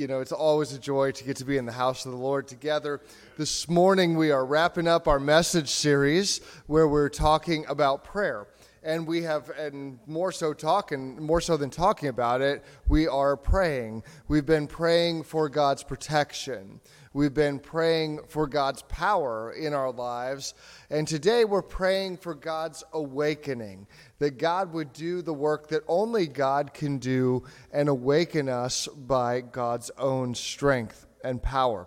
you know, it's always a joy to get to be in the house of the Lord together. This morning, we are wrapping up our message series where we're talking about prayer. And we have, and more so talking, more so than talking about it, we are praying. We've been praying for God's protection. We've been praying for God's power in our lives. And today we're praying for God's awakening, that God would do the work that only God can do and awaken us by God's own strength and power.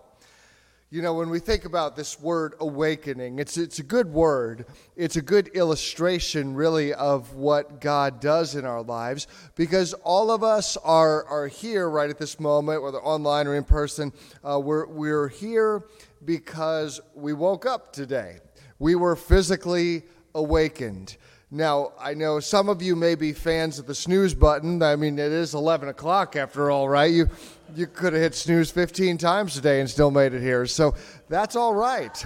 You know, when we think about this word awakening, it's, it's a good word. It's a good illustration, really, of what God does in our lives because all of us are, are here right at this moment, whether online or in person. Uh, we're, we're here because we woke up today. We were physically awakened. Now, I know some of you may be fans of the snooze button. I mean, it is 11 o'clock after all, right? You, you could have hit snooze 15 times today and still made it here. So that's all right.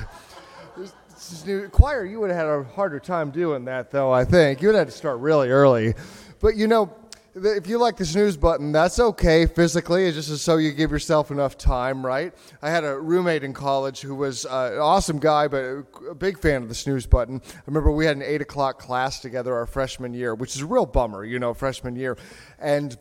Choir, you would have had a harder time doing that, though, I think. You would have had to start really early. But you know, if you like the snooze button, that's okay physically. It's just so you give yourself enough time, right? I had a roommate in college who was uh, an awesome guy, but a big fan of the snooze button. I remember we had an eight o'clock class together our freshman year, which is a real bummer, you know, freshman year. And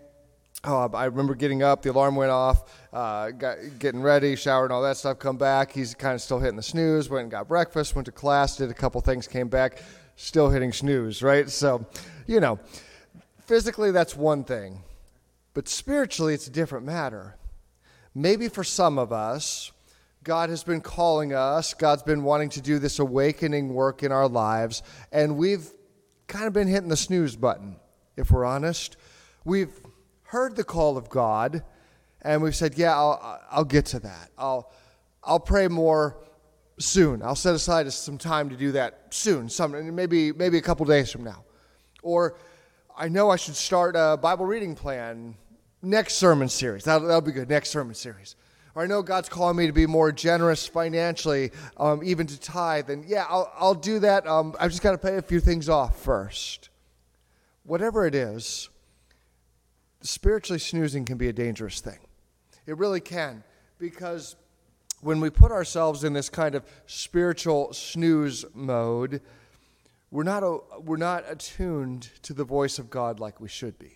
uh, I remember getting up, the alarm went off, uh, got, getting ready, showered, and all that stuff. Come back, he's kind of still hitting the snooze. Went and got breakfast, went to class, did a couple things, came back, still hitting snooze, right? So, you know physically, that's one thing, but spiritually, it's a different matter. Maybe for some of us, God has been calling us, God's been wanting to do this awakening work in our lives, and we've kind of been hitting the snooze button, if we're honest. We've heard the call of God, and we've said, Yeah, I'll, I'll get to that. I'll, I'll pray more soon. I'll set aside some time to do that soon, some, maybe, maybe a couple days from now. Or I know I should start a Bible reading plan next sermon series. That'll, that'll be good. Next sermon series. Or I know God's calling me to be more generous financially, um, even to tithe. And yeah, I'll, I'll do that. Um, I've just got to pay a few things off first. Whatever it is, spiritually snoozing can be a dangerous thing. It really can. Because when we put ourselves in this kind of spiritual snooze mode, we're not, we're not attuned to the voice of God like we should be.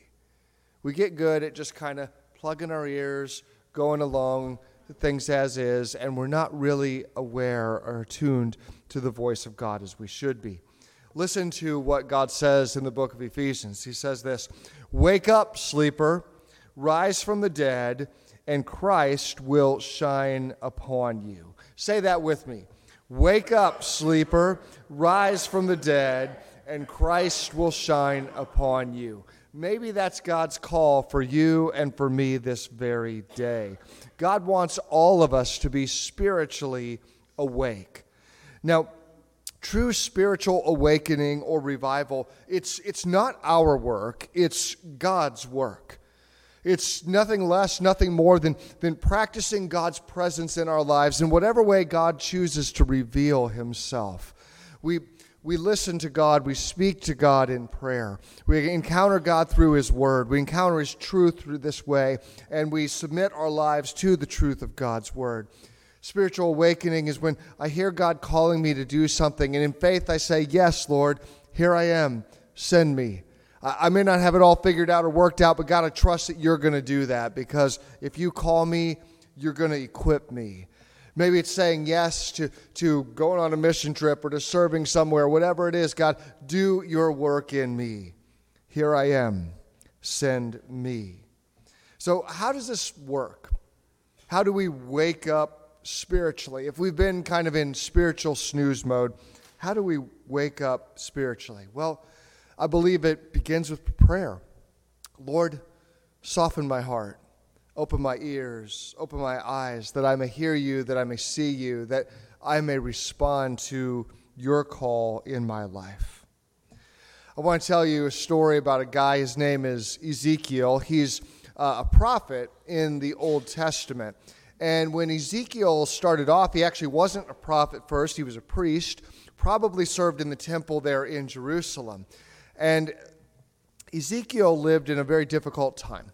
We get good at just kind of plugging our ears, going along things as is, and we're not really aware or attuned to the voice of God as we should be. Listen to what God says in the book of Ephesians. He says this Wake up, sleeper, rise from the dead, and Christ will shine upon you. Say that with me. Wake up, sleeper, rise from the dead, and Christ will shine upon you. Maybe that's God's call for you and for me this very day. God wants all of us to be spiritually awake. Now, true spiritual awakening or revival, it's, it's not our work, it's God's work. It's nothing less, nothing more than, than practicing God's presence in our lives in whatever way God chooses to reveal Himself. We, we listen to God, we speak to God in prayer. We encounter God through His Word, we encounter His truth through this way, and we submit our lives to the truth of God's Word. Spiritual awakening is when I hear God calling me to do something, and in faith I say, Yes, Lord, here I am, send me. I may not have it all figured out or worked out, but God, I trust that you're going to do that because if you call me, you're going to equip me. Maybe it's saying yes to, to going on a mission trip or to serving somewhere, whatever it is. God, do your work in me. Here I am. Send me. So, how does this work? How do we wake up spiritually? If we've been kind of in spiritual snooze mode, how do we wake up spiritually? Well, I believe it begins with prayer. Lord, soften my heart, open my ears, open my eyes, that I may hear you, that I may see you, that I may respond to your call in my life. I want to tell you a story about a guy. His name is Ezekiel. He's uh, a prophet in the Old Testament. And when Ezekiel started off, he actually wasn't a prophet first, he was a priest, probably served in the temple there in Jerusalem. And Ezekiel lived in a very difficult time.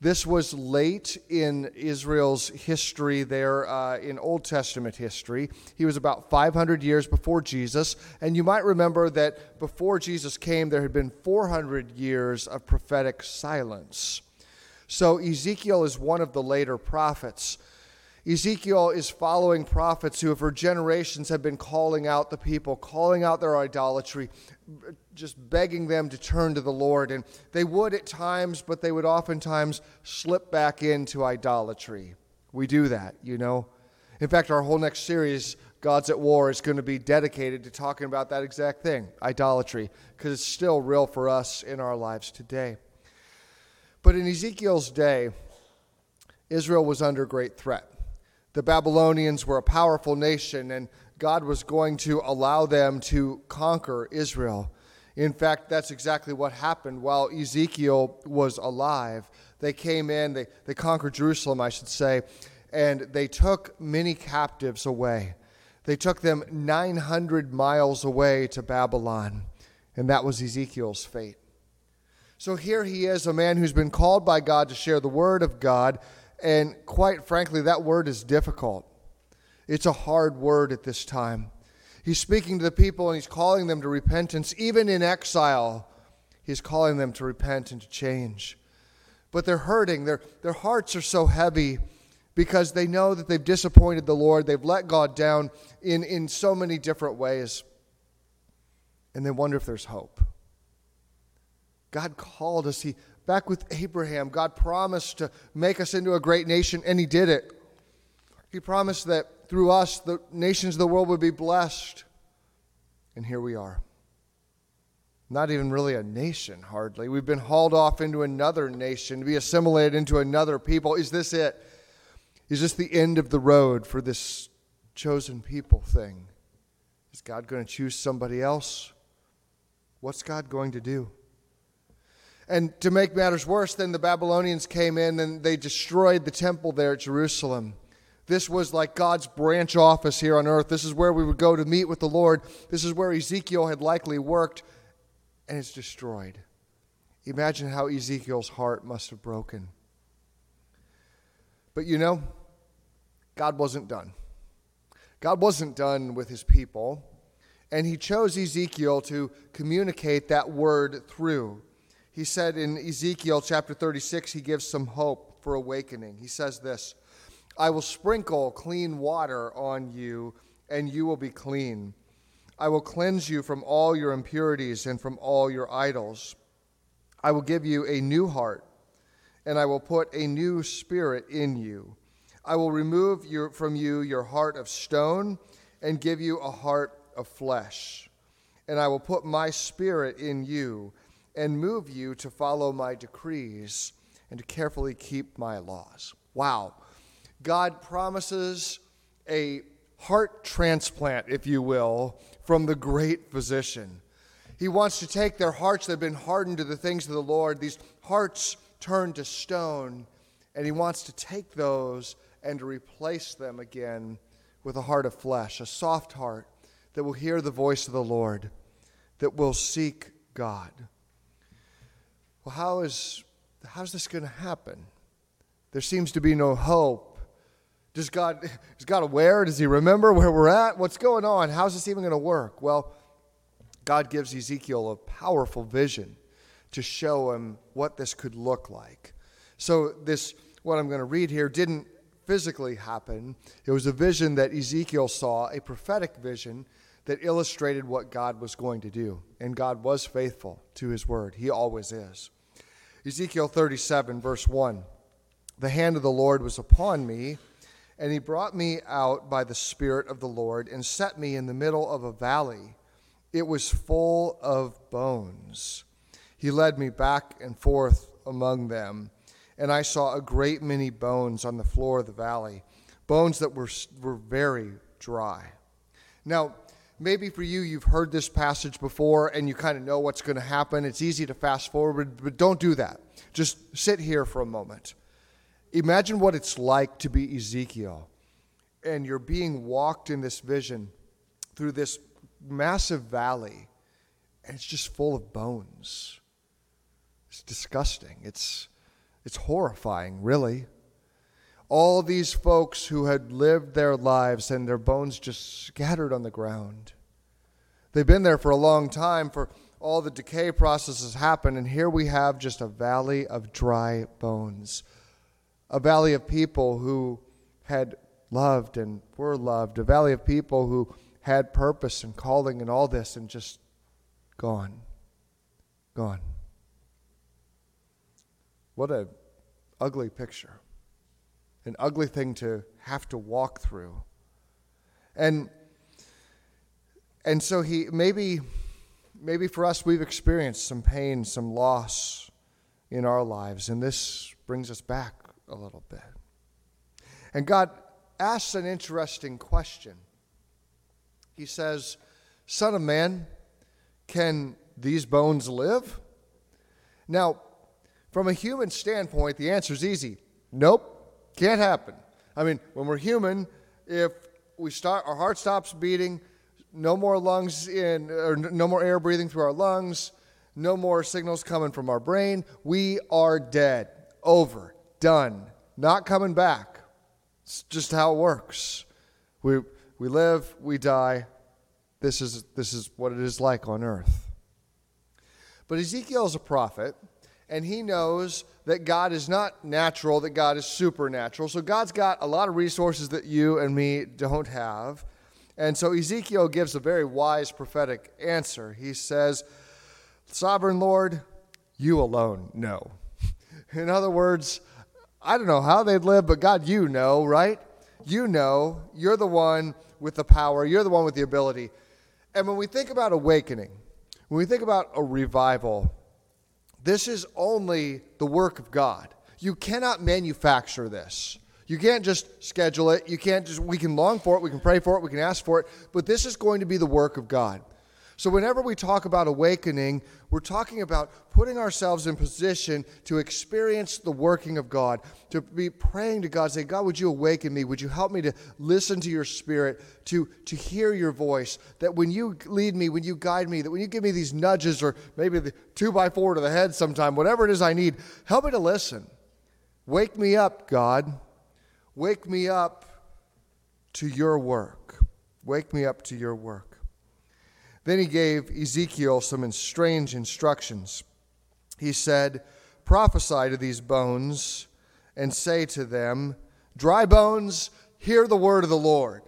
This was late in Israel's history, there uh, in Old Testament history. He was about 500 years before Jesus. And you might remember that before Jesus came, there had been 400 years of prophetic silence. So Ezekiel is one of the later prophets. Ezekiel is following prophets who, for generations, have been calling out the people, calling out their idolatry, just begging them to turn to the Lord. And they would at times, but they would oftentimes slip back into idolatry. We do that, you know. In fact, our whole next series, God's at War, is going to be dedicated to talking about that exact thing idolatry, because it's still real for us in our lives today. But in Ezekiel's day, Israel was under great threat the Babylonians were a powerful nation, and God was going to allow them to conquer Israel. In fact, that's exactly what happened while Ezekiel was alive. They came in, they, they conquered Jerusalem, I should say, and they took many captives away. They took them 900 miles away to Babylon, and that was Ezekiel's fate. So here he is, a man who's been called by God to share the word of God and quite frankly, that word is difficult. It's a hard word at this time. He's speaking to the people and he's calling them to repentance. Even in exile, he's calling them to repent and to change. But they're hurting. Their, their hearts are so heavy because they know that they've disappointed the Lord. They've let God down in, in so many different ways. And they wonder if there's hope. God called us. He Back with Abraham, God promised to make us into a great nation, and He did it. He promised that through us, the nations of the world would be blessed. And here we are. Not even really a nation, hardly. We've been hauled off into another nation to be assimilated into another people. Is this it? Is this the end of the road for this chosen people thing? Is God going to choose somebody else? What's God going to do? And to make matters worse, then the Babylonians came in and they destroyed the temple there at Jerusalem. This was like God's branch office here on earth. This is where we would go to meet with the Lord. This is where Ezekiel had likely worked, and it's destroyed. Imagine how Ezekiel's heart must have broken. But you know, God wasn't done. God wasn't done with his people, and he chose Ezekiel to communicate that word through he said in Ezekiel chapter 36, he gives some hope for awakening. He says this I will sprinkle clean water on you, and you will be clean. I will cleanse you from all your impurities and from all your idols. I will give you a new heart, and I will put a new spirit in you. I will remove your, from you your heart of stone and give you a heart of flesh. And I will put my spirit in you and move you to follow my decrees and to carefully keep my laws. Wow. God promises a heart transplant, if you will, from the great physician. He wants to take their hearts that have been hardened to the things of the Lord, these hearts turned to stone, and He wants to take those and to replace them again with a heart of flesh, a soft heart that will hear the voice of the Lord, that will seek God well, how is how's this going to happen? There seems to be no hope. Does God is God aware? Does he remember where we're at? What's going on? How's this even going to work? Well, God gives Ezekiel a powerful vision to show him what this could look like. So this what I'm going to read here didn't physically happen. It was a vision that Ezekiel saw, a prophetic vision that illustrated what God was going to do. And God was faithful to his word. He always is. Ezekiel 37, verse 1 The hand of the Lord was upon me, and he brought me out by the Spirit of the Lord and set me in the middle of a valley. It was full of bones. He led me back and forth among them, and I saw a great many bones on the floor of the valley, bones that were, were very dry. Now, maybe for you, you've heard this passage before and you kind of know what's going to happen. It's easy to fast forward, but don't do that. Just sit here for a moment. Imagine what it's like to be Ezekiel and you're being walked in this vision through this massive valley and it's just full of bones. It's disgusting. It's It's horrifying, really. All these folks who had lived their lives and their bones just scattered on the ground. They've been there for a long time, for all the decay processes happen, and here we have just a valley of dry bones. A valley of people who had loved and were loved, a valley of people who had purpose and calling and all this, and just gone. Gone. What a ugly picture. An ugly thing to have to walk through. And and so he maybe maybe for us we've experienced some pain, some loss in our lives, and this brings us back a little bit. And God asks an interesting question. He says, Son of man, can these bones live? Now, from a human standpoint, the answer is easy. Nope, can't happen. I mean, when we're human, if we start, our heart stops beating, no more lungs in, or no more air breathing through our lungs, no more signals coming from our brain, we are dead. Over, done, not coming back. It's just how it works. We, we live, we die. This is, this is what it is like on earth. But Ezekiel is a prophet and he knows that God is not natural, that God is supernatural. So God's got a lot of resources that you and me don't have. And so Ezekiel gives a very wise prophetic answer. He says, Sovereign Lord, you alone know. In other words, I don't know how they'd live, but God, you know, right? You know. You're the one with the power, you're the one with the ability. And when we think about awakening, when we think about a revival, this is only the work of God. You cannot manufacture this. You can't just schedule it. You can't just, we can long for it, we can pray for it, we can ask for it, but this is going to be the work of God. So, whenever we talk about awakening, we're talking about putting ourselves in position to experience the working of God, to be praying to God, say, God, would you awaken me? Would you help me to listen to your spirit, to, to hear your voice? That when you lead me, when you guide me, that when you give me these nudges or maybe the two by four to the head sometime, whatever it is I need, help me to listen. Wake me up, God. Wake me up to your work. Wake me up to your work. Then he gave Ezekiel some strange instructions. He said, Prophesy to these bones and say to them, Dry bones, hear the word of the Lord.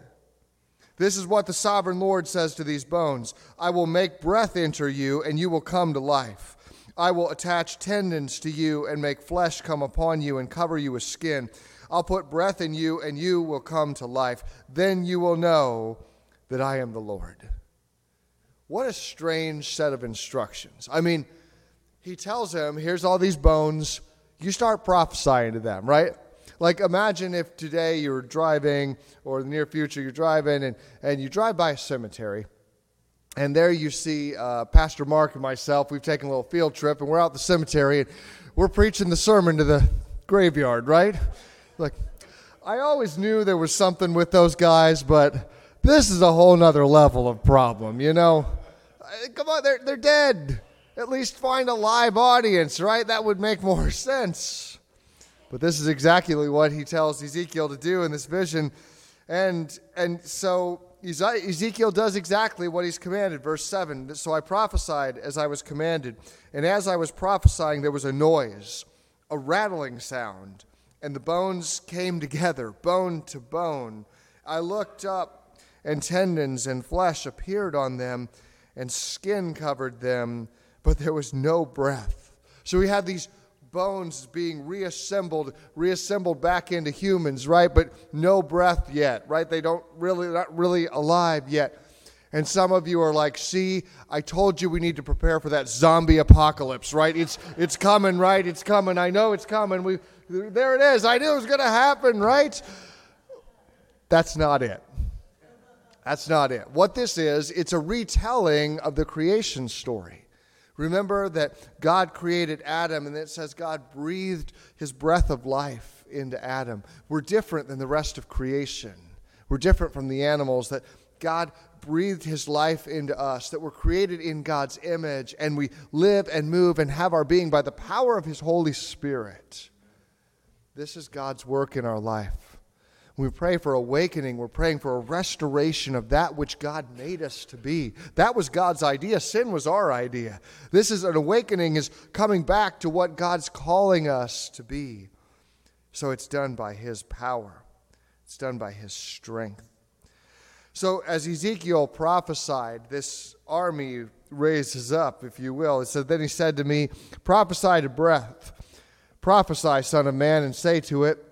This is what the sovereign Lord says to these bones I will make breath enter you, and you will come to life. I will attach tendons to you and make flesh come upon you and cover you with skin. I'll put breath in you, and you will come to life. Then you will know that I am the Lord. What a strange set of instructions. I mean, he tells him, here's all these bones. You start prophesying to them, right? Like, imagine if today you're driving, or the near future you're driving, and, and you drive by a cemetery, and there you see uh, Pastor Mark and myself. We've taken a little field trip, and we're out the cemetery, and we're preaching the sermon to the graveyard, right? Like, I always knew there was something with those guys, but this is a whole nother level of problem, you know? Uh, come on, they're, they're dead. At least find a live audience, right? That would make more sense. But this is exactly what he tells Ezekiel to do in this vision. And, and so Ezekiel does exactly what he's commanded. Verse 7 So I prophesied as I was commanded. And as I was prophesying, there was a noise, a rattling sound, and the bones came together, bone to bone. I looked up and tendons and flesh appeared on them, and skin covered them, but there was no breath. So we have these bones being reassembled, reassembled back into humans, right? But no breath yet, right? They don't really, not really alive yet. And some of you are like, see, I told you we need to prepare for that zombie apocalypse, right? It's, it's coming, right? It's coming. I know it's coming. We, there it is. I knew it was going to happen, right? That's not it. That's not it. What this is, it's a retelling of the creation story. Remember that God created Adam, and it says God breathed his breath of life into Adam. We're different than the rest of creation. We're different from the animals, that God breathed his life into us, that we're created in God's image, and we live and move and have our being by the power of his Holy Spirit. This is God's work in our life. We pray for awakening, we're praying for a restoration of that which God made us to be. That was God's idea. Sin was our idea. This is an awakening is coming back to what God's calling us to be. So it's done by his power. It's done by his strength. So as Ezekiel prophesied, this army raises up, if you will. It said, Then he said to me, Prophesy to breath. Prophesy, son of man, and say to it,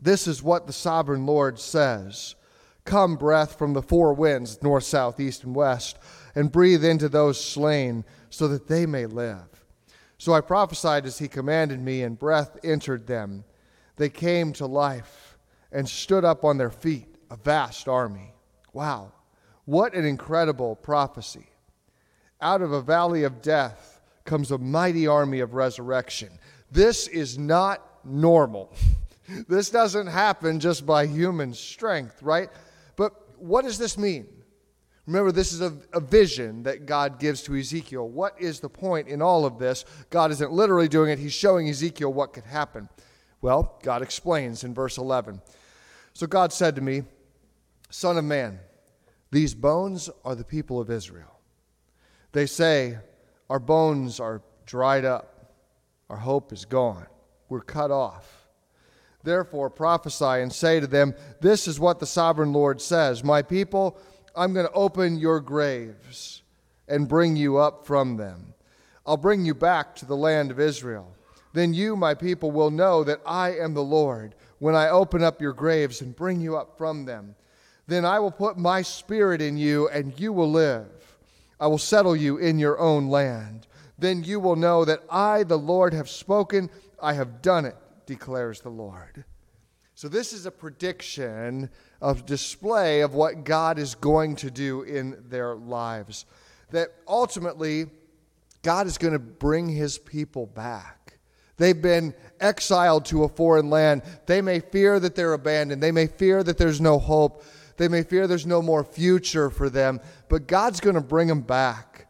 This is what the sovereign Lord says. Come, breath from the four winds, north, south, east, and west, and breathe into those slain, so that they may live. So I prophesied as he commanded me, and breath entered them. They came to life and stood up on their feet, a vast army. Wow, what an incredible prophecy. Out of a valley of death comes a mighty army of resurrection. This is not normal. This doesn't happen just by human strength, right? But what does this mean? Remember, this is a, a, vision that God gives to Ezekiel. What is the point in all of this? God isn't literally doing it, He's showing Ezekiel what could happen. Well, God explains in verse 11. So God said to me, Son of man, these bones are the people of Israel. They say, Our bones are dried up, our hope is gone, we're cut off. Therefore, prophesy and say to them, This is what the sovereign Lord says My people, I'm going to open your graves and bring you up from them. I'll bring you back to the land of Israel. Then you, my people, will know that I am the Lord when I open up your graves and bring you up from them. Then I will put my spirit in you, and you will live. I will settle you in your own land. Then you will know that I, the Lord, have spoken. I have done it, declares the Lord. So, this is a prediction of display of what God is going to do in their lives. That ultimately, God is going to bring his people back. They've been exiled to a foreign land. They may fear that they're abandoned. They may fear that there's no hope. They may fear there's no more future for them, but God's going to bring them back.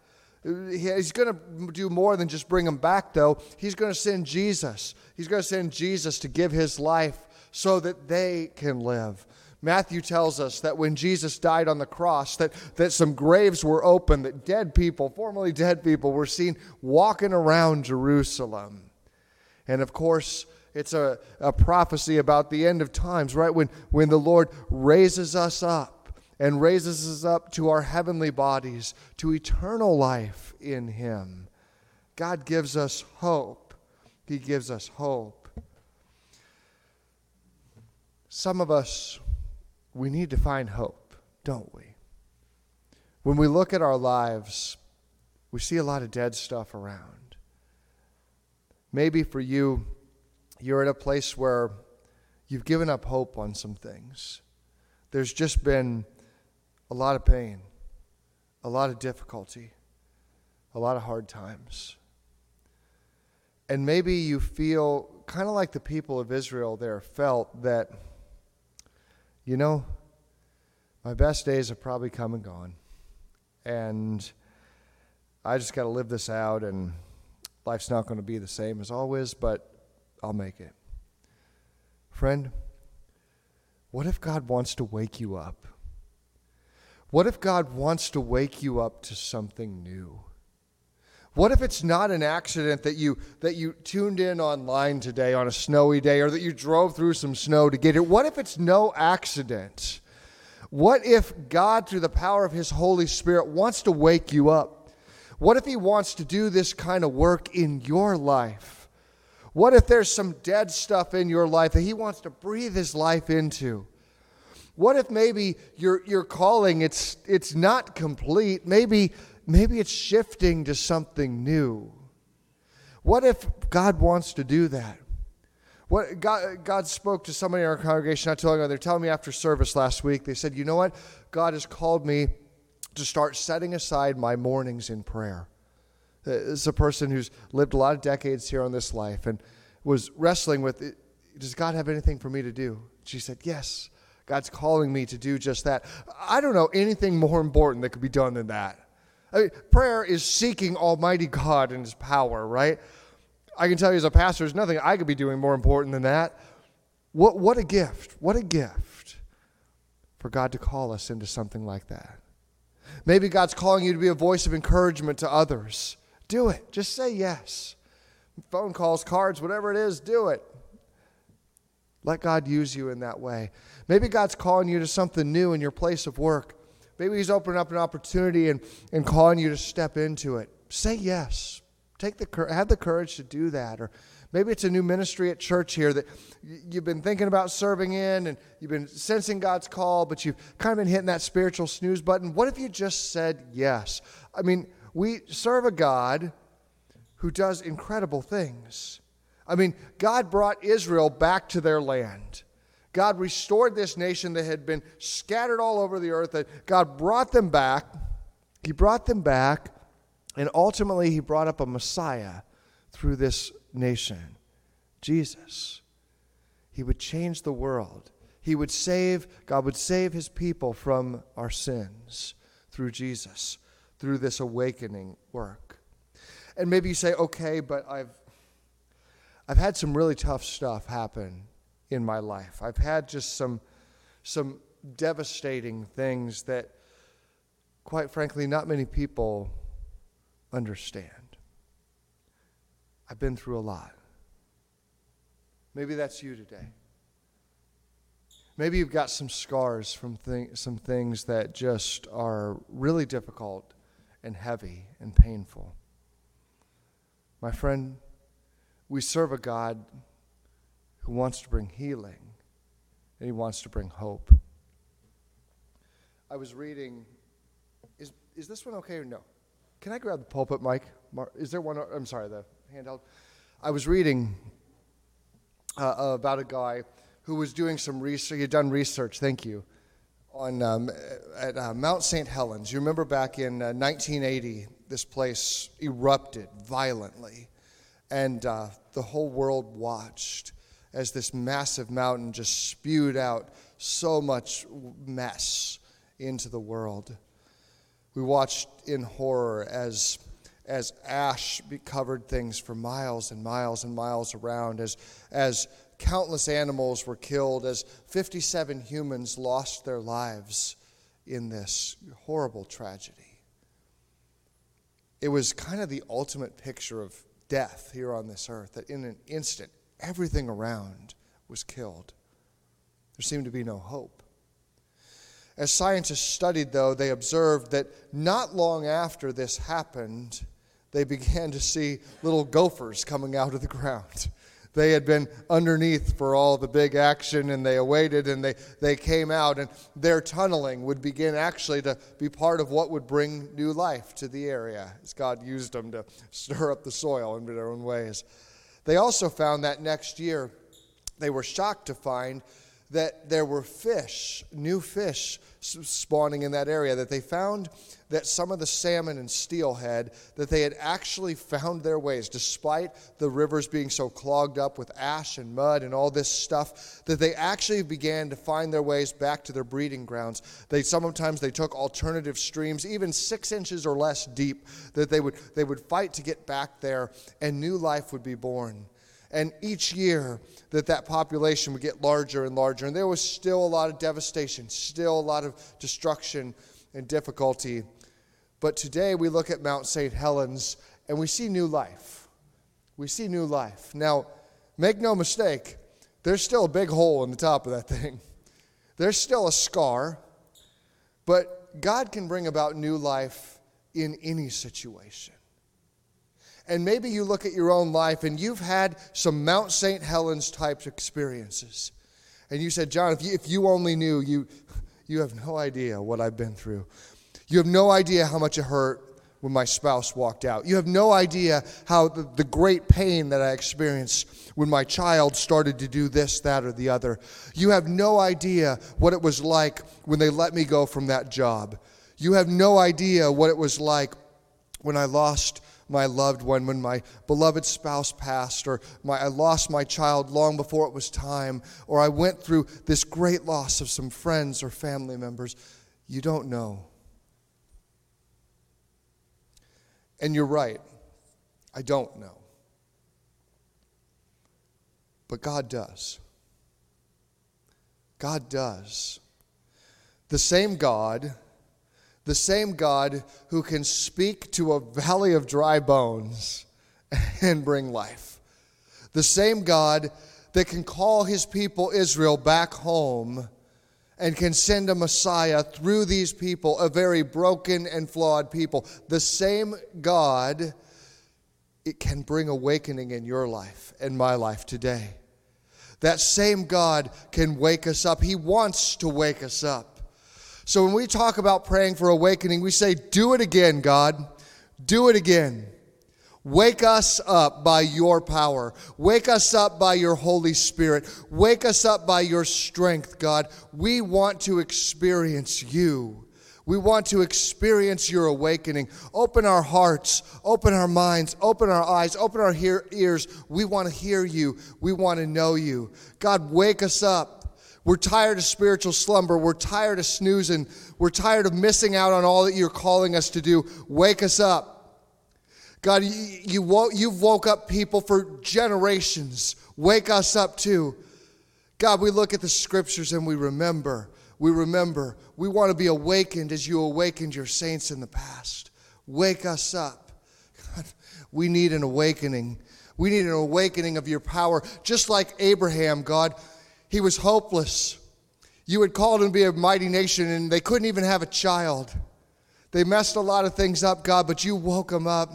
He's going to do more than just bring them back, though. He's going to send Jesus. He's going to send Jesus to give his life so that they can live. Matthew tells us that when Jesus died on the cross, that, that some graves were open, that dead people, formerly dead people, were seen walking around Jerusalem. And of course, it's a, a prophecy about the end of times, right? When, when the Lord raises us up and raises us up to our heavenly bodies, to eternal life in Him. God gives us hope. He gives us hope. Some of us, we need to find hope, don't we? When we look at our lives, we see a lot of dead stuff around. Maybe for you, you're at a place where you've given up hope on some things. There's just been a lot of pain, a lot of difficulty, a lot of hard times. And maybe you feel kind of like the people of Israel there felt that, you know, my best days have probably come and gone. And I just got to live this out, and life's not going to be the same as always, but I'll make it. Friend, what if God wants to wake you up? What if God wants to wake you up to something new? What if it's not an accident that you that you tuned in online today on a snowy day or that you drove through some snow to get here? What if it's no accident? What if God through the power of his Holy Spirit wants to wake you up? What if he wants to do this kind of work in your life? What if there's some dead stuff in your life that He wants to breathe His life into? What if maybe your, your calling it's, it's not complete? Maybe, maybe it's shifting to something new. What if God wants to do that? What God, God spoke to somebody in our congregation not long ago. They're telling me after service last week, they said, You know what? God has called me to start setting aside my mornings in prayer. Uh, this is a person who's lived a lot of decades here on this life and was wrestling with Does God have anything for me to do? She said, Yes, God's calling me to do just that. I don't know anything more important that could be done than that. I mean, prayer is seeking Almighty God and His power, right? I can tell you as a pastor, there's nothing I could be doing more important than that. What, what a gift. What a gift for God to call us into something like that. Maybe God's calling you to be a voice of encouragement to others. Do it. Just say yes. Phone calls, cards, whatever it is, do it. Let God use you in that way. Maybe God's calling you to something new in your place of work. Maybe He's opening up an opportunity and, and calling you to step into it. Say yes. Take the have the courage to do that. Or maybe it's a new ministry at church here that you've been thinking about serving in and you've been sensing God's call, but you've kind of been hitting that spiritual snooze button. What if you just said yes? I mean, we serve a God who does incredible things. I mean, God brought Israel back to their land. God restored this nation that had been scattered all over the earth. And God brought them back. He brought them back, and ultimately, He brought up a Messiah through this nation Jesus. He would change the world. He would save, God would save His people from our sins through Jesus, through this awakening work. And maybe you say, okay, but I've I've had some really tough stuff happen in my life. I've had just some, some devastating things that, quite frankly, not many people understand. I've been through a lot. Maybe that's you today. Maybe you've got some scars from th- some things that just are really difficult and heavy and painful. My friend, we serve a God who wants to bring healing and he wants to bring hope. I was reading, is, is this one okay or no? Can I grab the pulpit mic? Is there one? I'm sorry, the handheld. I was reading uh, about a guy who was doing some research. He had done research, thank you, on um, at uh, Mount St. Helens. You remember back in uh, 1980, this place erupted violently and uh, the whole world watched as this massive mountain just spewed out so much mess into the world. We watched in horror as, as ash covered things for miles and miles and miles around, as, as countless animals were killed, as 57 humans lost their lives in this horrible tragedy. It was kind of the ultimate picture of death here on this earth, that in an instant, everything around was killed. There seemed to be no hope. As scientists studied, though, they observed that not long after this happened, they began to see little gophers coming out of the ground. They had been underneath for all the big action and they awaited and they, they came out, and their tunneling would begin actually to be part of what would bring new life to the area as God used them to stir up the soil in their own ways. They also found that next year they were shocked to find that there were fish, new fish spawning in that area, that they found that some of the salmon and steelhead, that they had actually found their ways, despite the rivers being so clogged up with ash and mud and all this stuff, that they actually began to find their ways back to their breeding grounds. They sometimes they took alternative streams, even six inches or less deep, that they would they would fight to get back there, and new life would be born. And each year that that population would get larger and larger, and there was still a lot of devastation, still a lot of destruction and difficulty. But today we look at Mount St. Helens and we see new life. We see new life. Now, make no mistake, there's still a big hole in the top of that thing. There's still a scar, but God can bring about new life in any situation. And maybe you look at your own life and you've had some Mount St. Helens type experiences. And you said, John, if you, if you only knew, you, you have no idea what I've been through. You have no idea how much it hurt when my spouse walked out. You have no idea how the, the great pain that I experienced when my child started to do this, that, or the other. You have no idea what it was like when they let me go from that job. You have no idea what it was like when I lost my loved one, when my beloved spouse passed, or my, I lost my child long before it was time, or I went through this great loss of some friends or family members. You don't know. And you're right, I don't know. But God does. God does. The same God, the same God who can speak to a valley of dry bones and bring life. The same God that can call his people Israel back home and can send a Messiah through these people, a very broken and flawed people. The same God, it can bring awakening in your life and my life today. That same God can wake us up. He wants to wake us up. So when we talk about praying for awakening, we say, Do it again, God. Do it again. Wake us up by your power. Wake us up by your Holy Spirit. Wake us up by your strength, God. We want to experience you. We want to experience your awakening. Open our hearts, open our minds, open our eyes, open our hear- ears. We want to hear you. We want to know you. God, wake us up. We're tired of spiritual slumber. We're tired of snoozing. We're tired of missing out on all that you're calling us to do. Wake us up. God, you, you woke, you've woke up people for generations. Wake us up too. God, we look at the scriptures and we remember. We remember. We want to be awakened as you awakened your saints in the past. Wake us up. God, we need an awakening. We need an awakening of your power. Just like Abraham, God, he was hopeless. You had called him to be a mighty nation, and they couldn't even have a child. They messed a lot of things up, God, but you woke him up.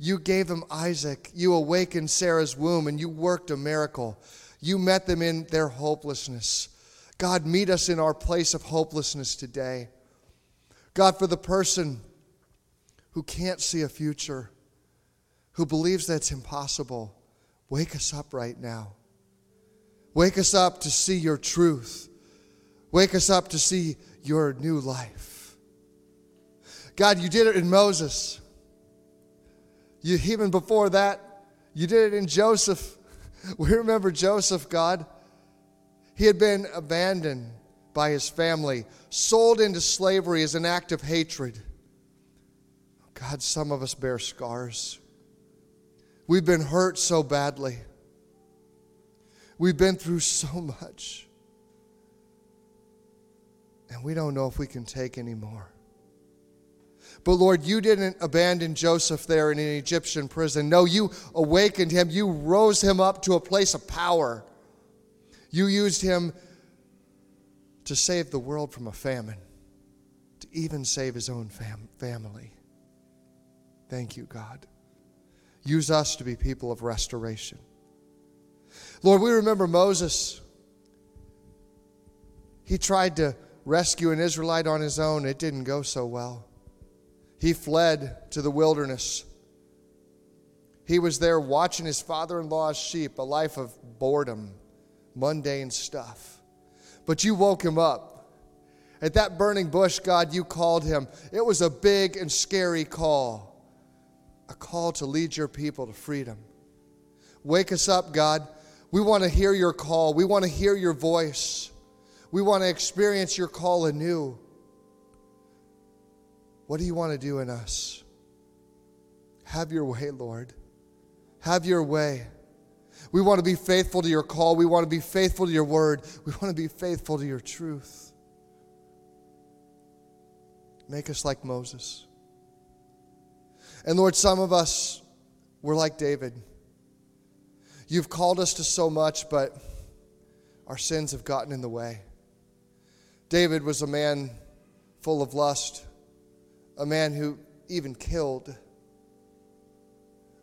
You gave them Isaac. You awakened Sarah's womb and you worked a miracle. You met them in their hopelessness. God, meet us in our place of hopelessness today. God, for the person who can't see a future, who believes that's impossible, wake us up right now. Wake us up to see your truth. Wake us up to see your new life. God, you did it in Moses. You, even before that, you did it in Joseph. We remember Joseph, God. He had been abandoned by his family, sold into slavery as an act of hatred. God, some of us bear scars. We've been hurt so badly. We've been through so much. And we don't know if we can take any more. But Lord, you didn't abandon Joseph there in an Egyptian prison. No, you awakened him. You rose him up to a place of power. You used him to save the world from a famine, to even save his own fam- family. Thank you, God. Use us to be people of restoration. Lord, we remember Moses. He tried to rescue an Israelite on his own, it didn't go so well. He fled to the wilderness. He was there watching his father in law's sheep, a life of boredom, mundane stuff. But you woke him up. At that burning bush, God, you called him. It was a big and scary call, a call to lead your people to freedom. Wake us up, God. We want to hear your call. We want to hear your voice. We want to experience your call anew. What do you want to do in us? Have your way, Lord. Have your way. We want to be faithful to your call. We want to be faithful to your word. We want to be faithful to your truth. Make us like Moses. And Lord, some of us, we're like David. You've called us to so much, but our sins have gotten in the way. David was a man full of lust a man who even killed,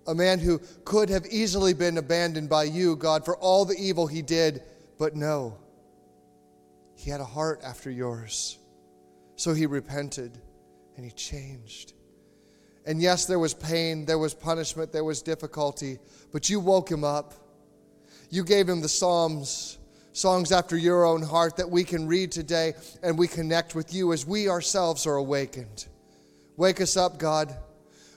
a man who could have easily been abandoned by you, God, for all the evil he did, but no. He had a heart after yours. So he repented and he changed. And yes, there was pain, there was punishment, there was difficulty, but you woke him up. You gave him the Psalms, songs after your own heart that we can read today and we connect with you as we ourselves are awakened. Wake us up, God.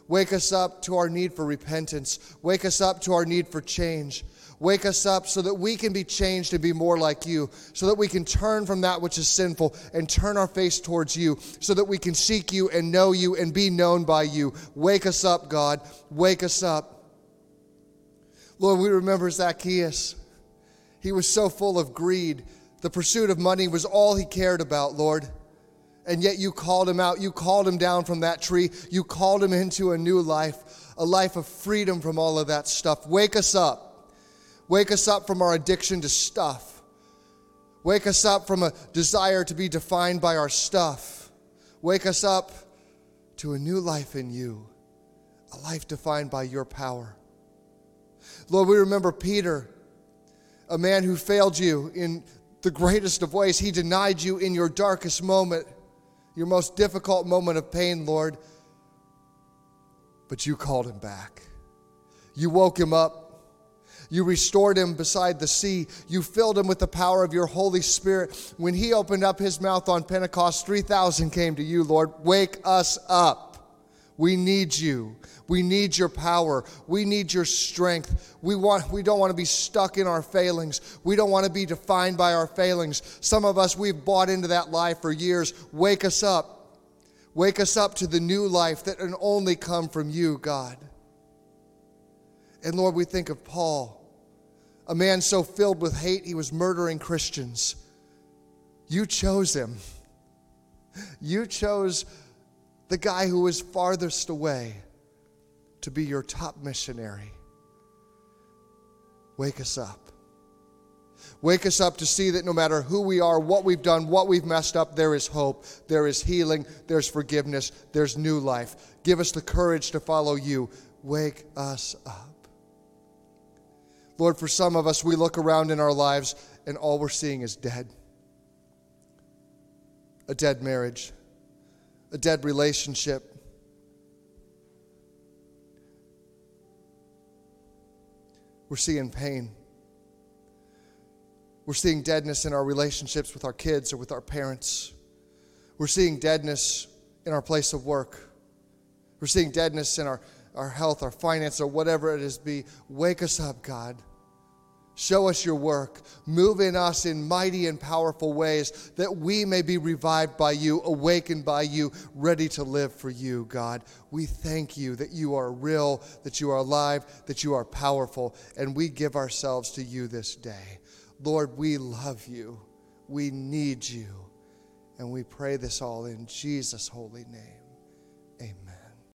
Wake us up to our need for repentance. Wake us up to our need for change. Wake us up so that we can be changed and be more like you, so that we can turn from that which is sinful and turn our face towards you, so that we can seek you and know you and be known by you. Wake us up, God. Wake us up. Lord, we remember Zacchaeus. He was so full of greed The pursuit of money was all he cared about, Lord. And yet you called him out. You called him down from that tree. You called him into a new life, a life of freedom from all of that stuff. Wake us up. Wake us up from our addiction to stuff. Wake us up from a desire to be defined by our stuff. Wake us up to a new life in you, a life defined by your power. Lord, we remember Peter, a man who failed you in the greatest of ways. He denied you in your darkest moment, your most difficult moment of pain, Lord. But you called him back. You woke him up. You restored him beside the sea. You filled him with the power of your Holy Spirit. When he opened up his mouth on Pentecost, 3,000 came to you, Lord. Wake us up. We need you. We need your power. We need your strength. We, want, we don't want to be stuck in our failings. We don't want to be defined by our failings. Some of us, we've bought into that lie for years. Wake us up. Wake us up to the new life that can only come from you, God. And Lord, we think of Paul, a man so filled with hate he was murdering Christians. You chose him. You chose the guy who was farthest away to be your top missionary. Wake us up. Wake us up to see that no matter who we are, what we've done, what we've messed up, there is hope, there is healing, there's forgiveness, there's new life. Give us the courage to follow you. Wake us up. Lord, for some of us, we look around in our lives and all we're seeing is dead a dead marriage, a dead relationship, We're seeing pain. We're seeing deadness in our relationships with our kids or with our parents. We're seeing deadness in our place of work. We're seeing deadness in our, our health, our finance, or whatever it is be. Wake us up, God. Show us your work. Move in us in mighty and powerful ways that we may be revived by you, awakened by you, ready to live for you, God. We thank you that you are real, that you are alive, that you are powerful, and we give ourselves to you this day. Lord, we love you. We need you. And we pray this all in Jesus' holy name.